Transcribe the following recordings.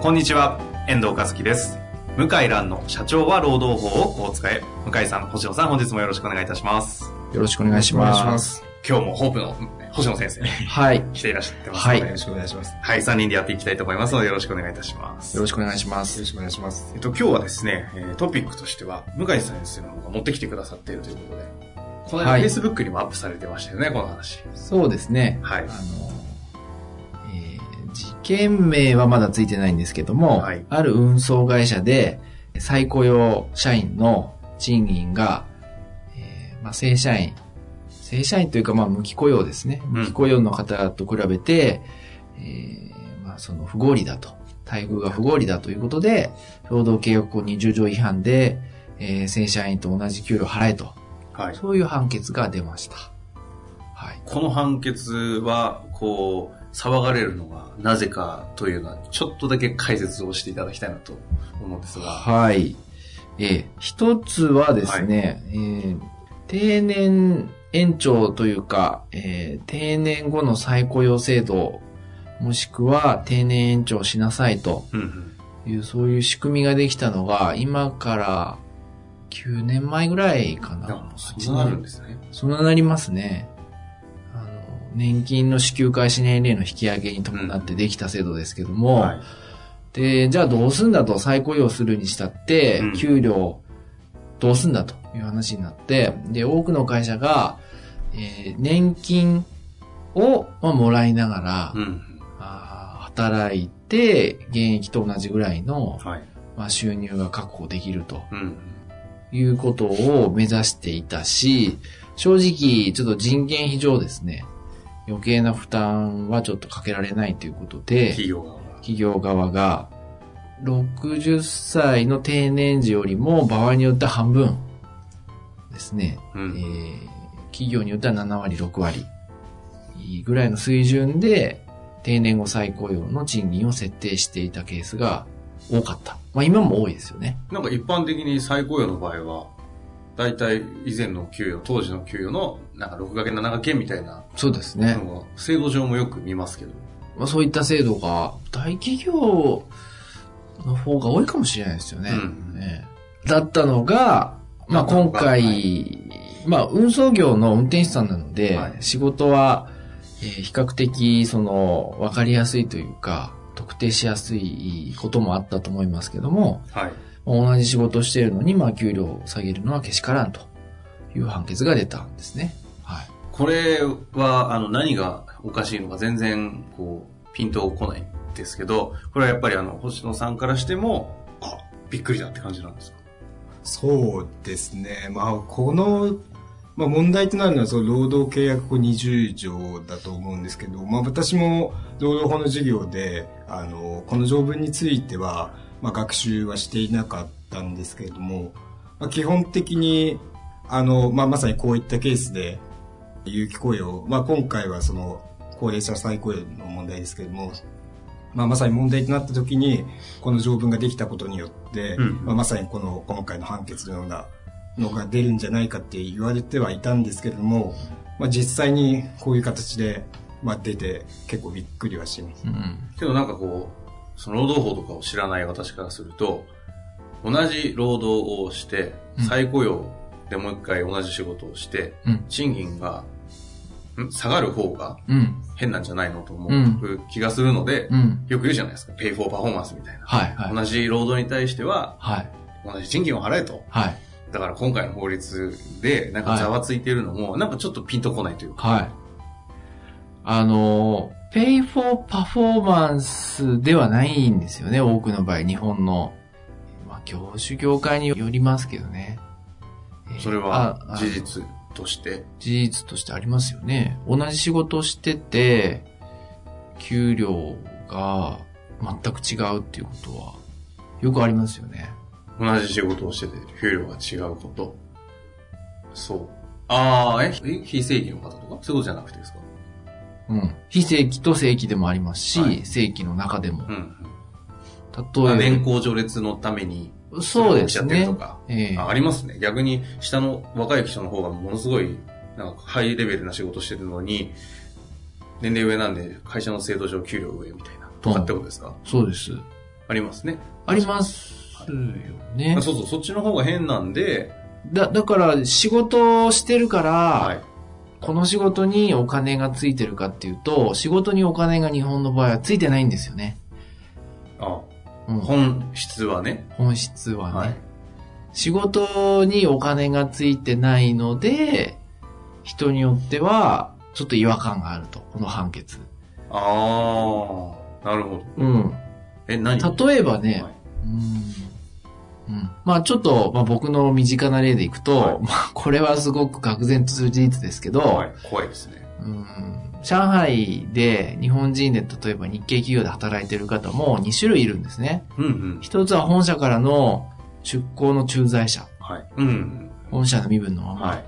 こんにちは、遠藤和樹です。向井蘭の社長は労働法をこう使え。向井さん、星野さん、本日もよろしくお願いいたします。よろしくお願いします。今日もホープの星野先生にはい。来ていらっしゃってますはいので、よろしくお願いします。よはい、3人でやっていきたいと思いますので、よろしくお願いいたします。よろしくお願いしますろ。しくお願いしますえ。っと、今日はですね、えートピックとしては、向井先生の方が持ってきてくださっているということで、この間、はい Facebook にもアップされてましたよね、この話。そうですね。はいあの、件名はまだついてないんですけども、はいある運送会社で、再雇用社員の賃金が、えーまあ、正社員、正社員というか、まあ、無期雇用ですね。ん無期雇用の方と比べて、えーまあ、その不合理だと。待遇が不合理だということで、労働契約法20条違反で、えー正社員と同じ給料払えと。はい。そういう判決が出ました。はい。この判決は、こう、騒がれるのがなぜかというのは、ちょっとだけ解説をしていただきたいなと思うんですが。はい。えー一つはですね、えー定年延長というか、えー定年後の再雇用制度、もしくは定年延長しなさいとうんうん。いう、そういう仕組みができたのが、今から9年前ぐらいかあな。そうなるんですね。そんななりますね。年金の支給開始年齢の引き上げに伴ってできた制度ですけども、はい。で、じゃあどうすんだと再雇用するにしたってうん、給料どうすんだという話になって、で、多くの会社が、えー年金を、まあ、もらいながら、うん。あー働いて、現役と同じぐらいの、はい。まあ、収入が確保できるとうん。いうことを目指していたし、正直、ちょっと人件費上ですね、余計な負担はちょっとかけられないということで、企業側が。企業側が、60歳の定年時よりも場合によっては半分ですね。うんえー企業によっては7割、6割ぐらいの水準で定年後再雇用の賃金を設定していたケースが多かった。まあ今も多いですよね。なんか一般的に再雇用の場合は、大体以前の給与、当時の給与の、なんか 6×7 掛けみたいなそうですね。制度上もよく見ますけど。まあそういった制度が大企業の方が多いかもしれないですよね。うんねだったのが、まあ今だったのが回、まあ運送業の運転手さんなので、はい仕事は、えー比較的その分かりやすいというか、特定しやすいこともあったと思いますけども、はい。まあ同じ仕事をしているのに、まあ給料を下げるのはけしからんという判決が出たんですね。はい。これは、あの、何がおかしいのか全然、こう、ピンとこないんですけど、これはやっぱりあの、星野さんからしても、あ、びっくりだって感じなんですか？そうですね。まあ、この、まあ問題となるのは、その労働契約法20条だと思うんですけど、まあ私も労働法の授業で、あの、この条文については、まあ学習はしていなかったんですけれども、まあ基本的に、あの、まあまさにこういったケースで、有期雇用、まあ今回はその、高齢者再雇用の問題ですけれども、まあまさに問題となった時に、この条文ができたことによって、うんまあ、まさにこの今回の判決のようなのが出るんじゃないかって言われてはいたんですけれども、まあ実際にこういう形で、まあ出て結構びっくりはします。うん。けどなんかこう、その労働法とかを知らない私からすると、同じ労働をしてうん、再雇用でもう一回同じ仕事をして、うん。賃金が、ん？下がる方がうん。変なんじゃないのと思うう気がするので、うん。よく言うじゃないですか。ペイフォーパフォーマンスみたいな。はい。はい。同じ労働に対しては、はい。同じ賃金を払えと。はい。だから今回の法律で、なんかざわついているのも、なんかちょっとピンとこないというか。はい。あの、pay for performance ではないんですよね、多くの場合、日本の。まあ、業種業界によりますけどね。えーそれは事実として？事実としてありますよね。同じ仕事をしてて、給料が全く違うっていうことは、よくありますよね。同じ仕事をしてて、給料が違うこと？そう。ああ、え？え非正規の方とか？そういうことじゃなくてですか？うん。非正規と正規でもありますし、はい正規の中でも。うん。例えば、年功序列のために、そうですしちゃってるねと。か。ええあありますね。逆に、下の若い人の方がものすごい、なんか、ハイレベルな仕事してるのに、年齢上なんで、会社の制度上給料上みたいな。とかってことですか？そうです。ありますね。ありますよねあ。そうそう、そっちの方が変なんで、だ、だから仕事をしてるから、はい。この仕事にお金がついてるかっていうと、仕事にお金が日本の場合はついてないんですよね。あうん、本質はね。本質はね、はい。仕事にお金がついてないので、人によっては、ちょっと違和感があると、この判決。ああ、なるほど。うん。え、何？例えばね、はいうん。うん。まあちょっと、まあ僕の身近な例でいくと、はいまあこれはすごく愕然とする事実ですけど、はい。怖いですね。うん上海で日本人で例えば日系企業で働いてる方も2種類いるんですね。うんうん。一つは本社からの出向の駐在者。はい。うん。本社の身分のまま。はい。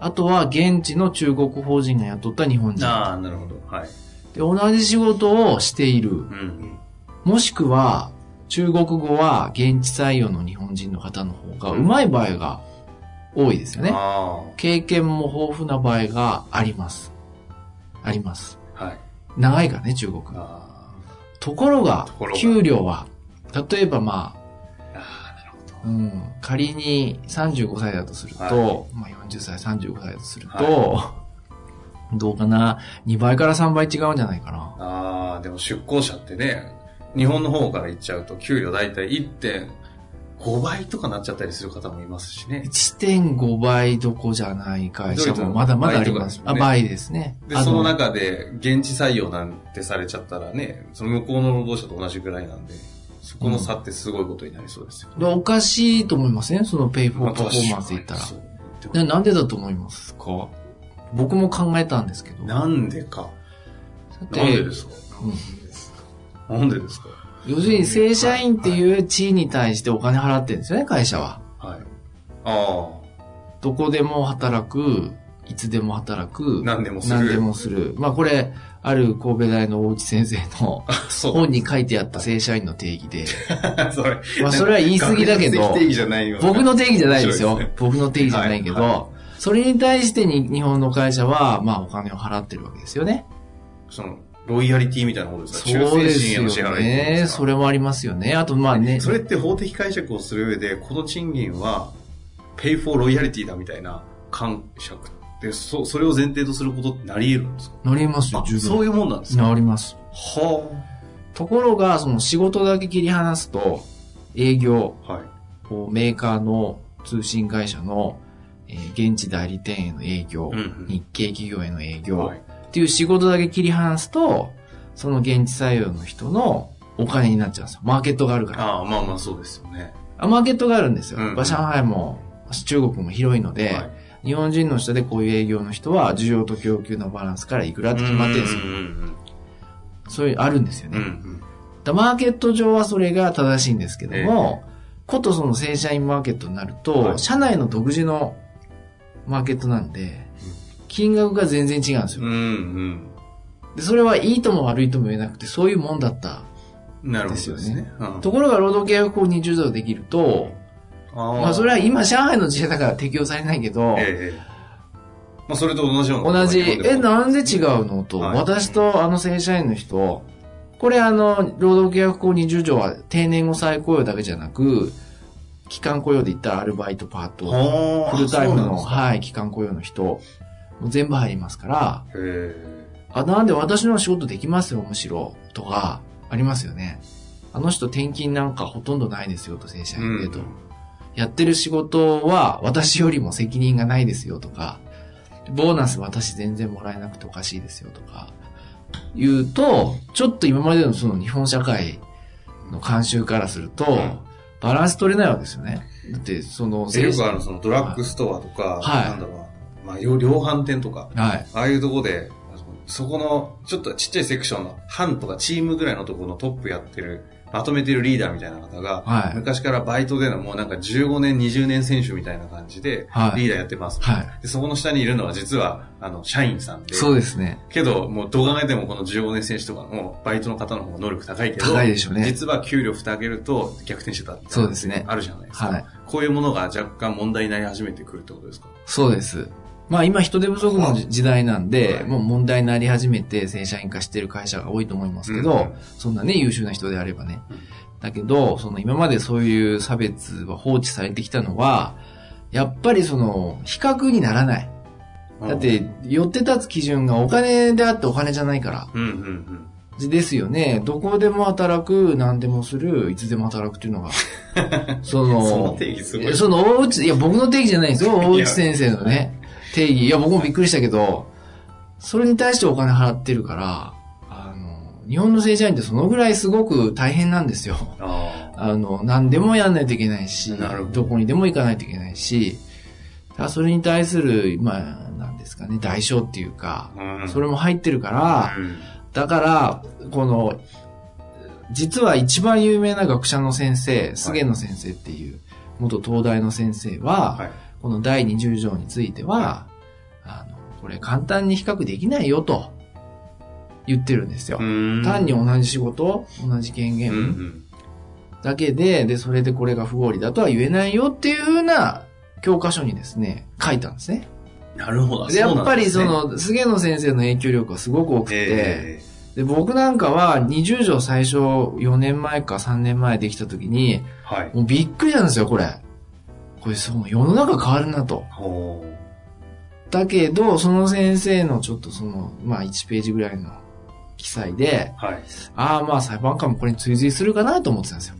あとは現地の中国法人が雇った日本人。ああ、なるほど。はい。で同じ仕事をしている。うん。もしくは中国語は現地採用の日本人の方の方が上手い場合が多いですよね。あ経験も豊富な場合があります。あります。あ。はい。長いからね、中国。あところが給料は、例えばまあ。ああ、なるほど。あ、うん、仮に35歳だとすると、はまあ40歳、35歳だとすると、はどうかな、2倍から3倍違うんじゃないかな。ああ、でも出向者ってね、日本の方から行っちゃうと、給料だいたい1.5倍とかなっちゃったりする方もいますしね。1.5倍どこじゃない会社もまだまだあります。すよね倍ですね。で、あその中で、現地採用なんてされちゃったらね、その向こうの労働者と同じぐらいなんで、そこの差ってすごいことになりそうですよ、でおかしいと思いません？そのペイフォまあーパフォーマンスで言ったら。確かにそうでなんでだと思います？か？僕も考えたんですけど。なんでか。なんでですか？うんなんでですか？要するに正社員っていう地位に対してお金払ってるんですよね、会社は。はい。あどこでも働く、いつでも働く。あ、何でもする。何でもする。まあこれ、ある神戸大の大内先生のそう。本に書いてあった正社員の定義で、それ。まあそれは言い過ぎだけど定義じゃないよ。僕の定義じゃないですよ。僕の定義じゃないけど、はそれに対してに日本の会社は、まあお金を払ってるわけですよね。その、ロイヤリティみたいなことですか？忠誠心への支払いね。それもありますよね。あとまあね。それって法的解釈をする上で、この賃金は、pay for loyalty だみたいな感触って、そ、それを前提とすることってなり得るんですか？なりますよあ、、十分。そういうもんなんですかなります。はところが、その仕事だけ切り離すと、営業、あ。はい。こうメーカーの通信会社の、えー現地代理店への営業、うんうん日系企業への営業、はい。っていう仕事だけ切り離すと、その現地採用の人のお金になっちゃうんですよ。マーケットがあるから。ああ、まあまあそうですよね。あマーケットがあるんですよ。うんやっぱ上海も、中国も広いので、はい日本人の人でこういう営業の人は、需要と供給のバランスからいくらって決まってるんですよ。うんうんそういう、あるんですよね。うん。うんだマーケット上はそれが正しいんですけども、ことその正社員マーケットになると、はい社内の独自のマーケットなんで、金額が全然違うんですよ。うん。うんで、それはいいとも悪いとも言えなくて、そういうもんだった。うん。なるほどですね。うんところが労働契約法20条できると、あまあそれは今上海の事例だから適用されないけど、ええ。まあそれと同じような。同じ、え、ななんで違うの？と、はい私とあの正社員の人、これあの、労働契約法20条は定年後再雇用だけじゃなく、期間雇用で言ったらアルバイト、パート、フルタイムの、ははい、期間雇用の人、もう全部入りますから。あ、なんで私の仕事できますよ、むしろ、とか、ありますよね。あの人転勤なんかほとんどないですよ、と、正社員でと。うんやってる仕事は私よりも責任がないですよとか、ボーナス私全然もらえなくておかしいですよとか、言うと、ちょっと今までのその日本社会の慣習からすると、んバランス取れないわけですよね。だって、その、でよくあの、そのドラッグストアとか、はいなんだろまあ、量量販店とか、はい。ああいうとこで、そこの、ちょっとちっちゃいセクションの、班とかチームぐらいのところのトップやってる、まとめてるリーダーみたいな方が、はい昔からバイトでのもうなんか15年、20年選手みたいな感じで、はいリーダーやってます。はい。でそこの下にいるのは実は、あの、社員さんで。そうですね。けど、もうどう考えてもこの15年選手とかのバイトの方の方が能力高いけど、高いでしょうね実は給料蓋上げると逆転してたってそうですねあるじゃないですか。はいこういうものが若干問題になり始めてくるってことですか？そうです。まあ今人手不足の時時代なんで、はいもう問題になり始めて正社員化してる会社が多いと思いますけど、うんそんなね、優秀な人であればねうん。だけど、その今までそういう差別は放置されてきたのは、やっぱりその、比較にならない。だっ、て、寄って立つ基準がお金であってお金じゃないから。うんうんうん。ですよね。どこでも働く、何でもする、いつでも働くっていうのが。その、その定義すごいその大内、いや、僕の定義じゃないんですよ。大内先生のね、定義。いや、僕もびっくりしたけど、それに対してお金払ってるから、あの、日本の正社員ってそのぐらいすごく大変なんですよ。ああの、何でもやんないといけないし、どどこにでも行かないといけないし、それに対する、まあ、なんですかね、代償っていうか、あ。うん。それも入ってるから、うんだから、この、実は一番有名な学者の先生、菅野先生っていう、元東大の先生は、はい。この第20条については、あの、これ簡単に比較できないよと言ってるんですよ。単単に同じ仕事、同じ権限ん。だけで、で、それでこれが不合理だとは言えないよっていうふうな教科書にですね、書いたんですね。なるほど。で、やっぱりその、菅野先生の影響力はすごく多くて、ね、で、僕なんかは20条最初4年前か3年前できた時に、えーはい。もうびっくりなんですよ、これ。これ、その世の中変わるなと。ほだけど、その先生のちょっとその、まあ1ページぐらいの記載で、う。はい。ああまあ裁判官もこれに追随するかなと思ってたんですよ。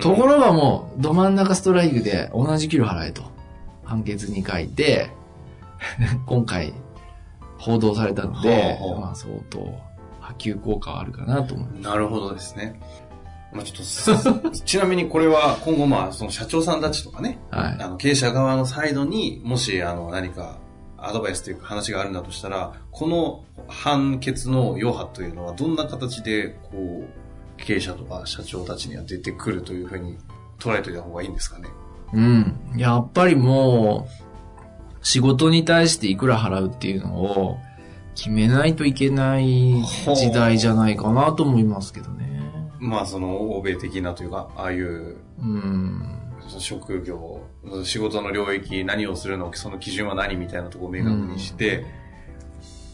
ところがもう、ど真ん中ストライクで同じ給料払えと、判決に書いて、今回、報道されたので、まあ相当、波及効果はあるかなと思います。なるほどですね。まあちょっと、ちなみにこれは今後まあその社長さんたちとかね、はい。あの経営者側のサイドにもしあの何かアドバイスというか話があるんだとしたら、この判決の余波というのはどんな形でこう経営者とか社長たちには出てくるというふうに捉えておいた方がいいんですかね？うん。やっぱりもう、仕事に対していくら払うっていうのを決めないといけない時代じゃないかなと思いますけどね。まあその欧米的なというか、ああいううん。職業、仕事の領域、何をするの、その基準は何みたいなところを明確にして、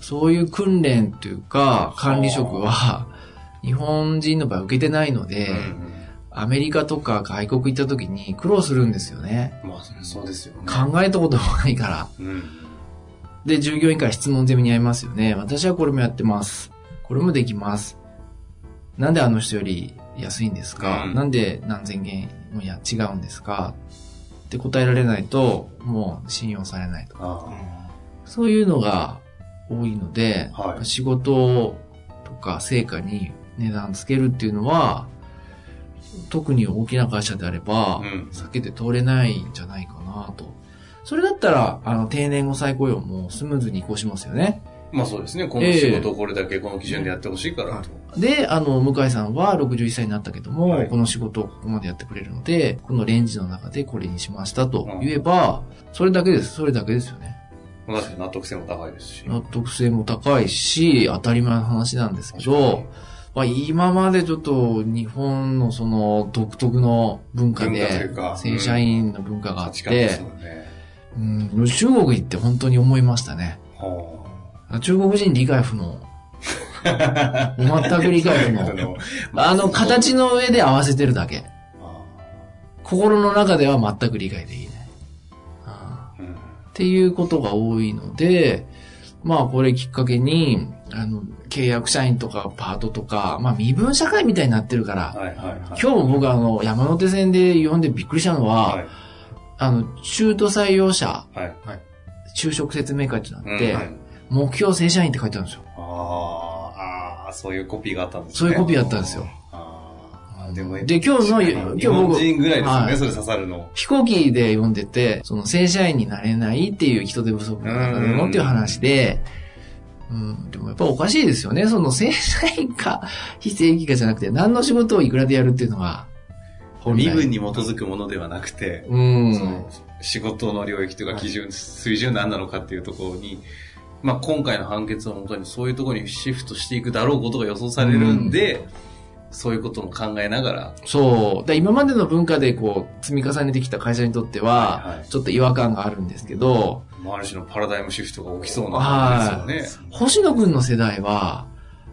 そういう訓練というか、管理職は、日本人の場合受けてないので、うんアメリカとか外国行った時に苦労するんですよね。まあそうですよね。考えたこともないから。うん。で、従業員から質問攻めに遭いますよね。私はこれもやってます。これもできます。なんであの人より安いんですか、うんなんで何千件もや違うんですか？って答えられないと、もう信用されないと。あそういうのが多いので、はい仕事とか成果に値段つけるっていうのは、特に大きな会社であれば、うん避けて通れないんじゃないかなと。それだったら、あの、定年後再雇用もスムーズに移行しますよね。まあそうですね。この仕事をこれだけこの基準でやってほしいからと。で、あの、向井さんは61歳になったけども、はいこの仕事をここまでやってくれるので、このレンジの中でこれにしましたとうん言えば、それだけです。それだけですよね。まあ確かに納得性も高いですし。納得性も高いし、当たり前の話なんですけど、まあ、今までちょっと日本のその独特の文化で正社員の文化があって。うん、中国行って本当に思いましたね。は中国人理解不能。あ。全く理解不能。あの、形の上で合わせてるだけ。あ心の中では全く理解できない。っていうことが多いので、まあこれきっかけに、あの、契約社員とかパートとか、まあ身分社会みたいになってるから、はいはいはい。今日も僕あの、山手線で読んでびっくりしたのは、はい。あの、中途採用者、はい。就職説明会ってなって、うん目標正社員って書いてあるんですよ。あーあー、そういうコピーがあったんですね。そういうコピーあったんですよ。でも、で今日の今日日本ぐらいですよね、はいそれ刺さるの。飛行機で読んでて、その正社員になれないっていう人手不足の中でのっていう話で、うん、でもやっぱおかしいですよね。その正社員か非正規かじゃなくて、何の仕事をいくらでやるっていうのが、本来身分に基づくものではなくて、うん。その仕事の領域というか基準、水準何なのかっていうところに、まあ今回の判決は本当にそういうところにシフトしていくだろうことが予想されるんで、そういうことも考えながら、そう。で今までの文化でこう、積み重ねてきた会社にとっては、はいはいちょっと違和感があるんですけど、ある種のパラダイムシフトが起きそうなんですよね。星野くんの世代は、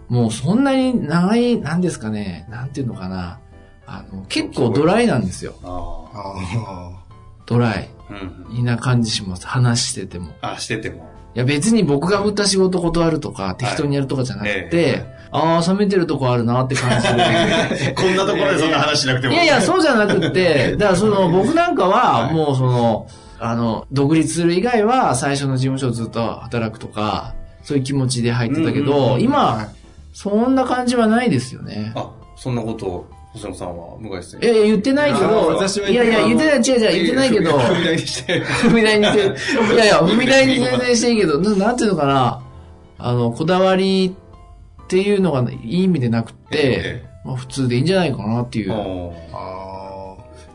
もうそんなに長い、なんですかね、なんていうのかな。あの、結構ドライなんですよ。ああドライ。あ。うん。な感じします。話してても。あ、してても。いや別に僕が振った仕事断るとか、適当にやるとかじゃなくて、えああ、冷めてるとこあるなって感じで。こんなところでそんな話しなくても。いやいや、そうじゃなくって、だからその、僕なんかは、はいもうその、あの、独立する以外は、最初の事務所ずっと働くとか、そういう気持ちで入ってたけど、うん今、そんな感じはないですよね。あ、そんなことを、細野さんは、向井さんに。え、言ってないけあど、私はいやいや、言ってない、違う違う、言ってないけど、踏み台にして。踏み台にして、いやいや、踏み台に全然していいけど、ななんていうのかな、あの、こだわりっていうのがいい意味でなくて、えまあ普通でいいんじゃないかなっていう。あー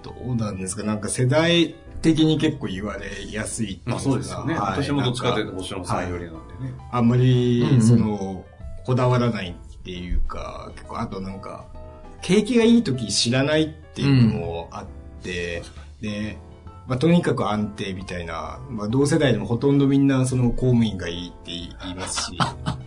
どうなんですかなんか世代的に結構言われやすいっていまあそうですよね。はい私もどっちかというと、星野さんよりなんでね。あんまりうんうん、その、こだわらないっていうか、結構、あとなんか、景気がいい時知らないっていうのもあって、で、まあ、とにかく安定みたいな、まあ、同世代でもほとんどみんなその公務員がいいって言いますし、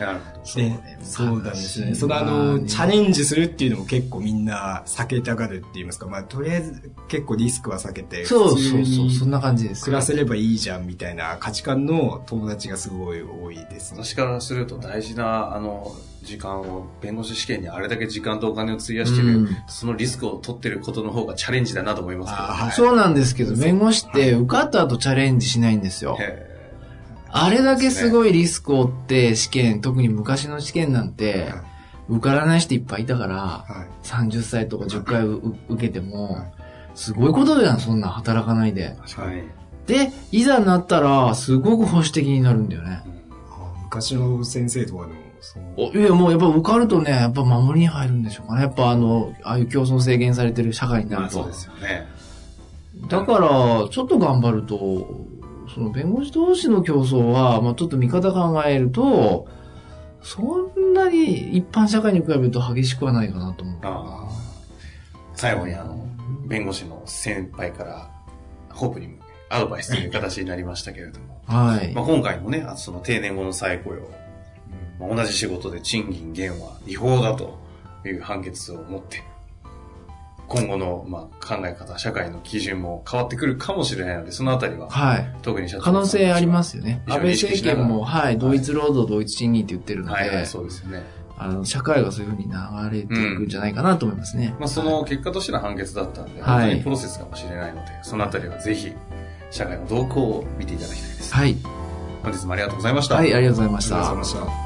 なるほど。そうねそうなんですね。そのあまあの、ねチャレンジするっていうのも結構みんな避けたがるって言いますか、まあ、とりあえず結構リスクは避けて、そう普通そうそう、にそんな感じです。暮らせればいいじゃんみたいな価値観の友達がすごい多いですね。私からすると大事な、あの、時間を、弁護士試験にあれだけ時間とお金を費やしてる、うんそのリスクを取ってることの方がチャレンジだなと思いますけど。あーはいそうなんですけど、弁護士って受かった後チャレンジしないんですよ。へあれだけすごいリスクを負って試験、特に昔の試験なんて、受からない人いっぱいいたから、はい。30歳とか10回う受けてはもい、すごいことじゃん、そんな働かないで。ーはい。で、いざなったら、すごく保守的になるんだよね。うんあ昔の先生とかでも、そう。おいや、もうやっぱ受かるとね、やっぱ守りに入るんでしょうかね。やっぱあの、ああいう競争制限されてる社会になるとまあそうで。すよね。だから、ちょっと頑張ると、その弁護士同士の競争は、まあちょっと見方考えると、そんなに一般社会に比べると激しくはないかなと思う。あー最後にあの、弁護士の先輩から、ホープにアドバイスという形になりましたけれども、はいま。あ、今回もね、あその定年後の再雇用、まあ、同じ仕事で賃金減は違法だという判決を持って、今後の、まあ、考え方、社会の基準も変わってくるかもしれないので、そのあたりは、はい。特に社長可能性ありますよね。安倍政権も、はい、同一労働、同一賃金って言ってるので、はいはい、そうですよね。あの、社会がそういうふうに流れていくんじゃないかなと思いますね。まあ、その結果としての判決だったんで、はい本当にプロセスかもしれないので、そのあたりはぜひ、社会の動向を見ていただきたいです。はい。本日もありがとうございました。はい、ありがとうございましたありがとうご。ざいました。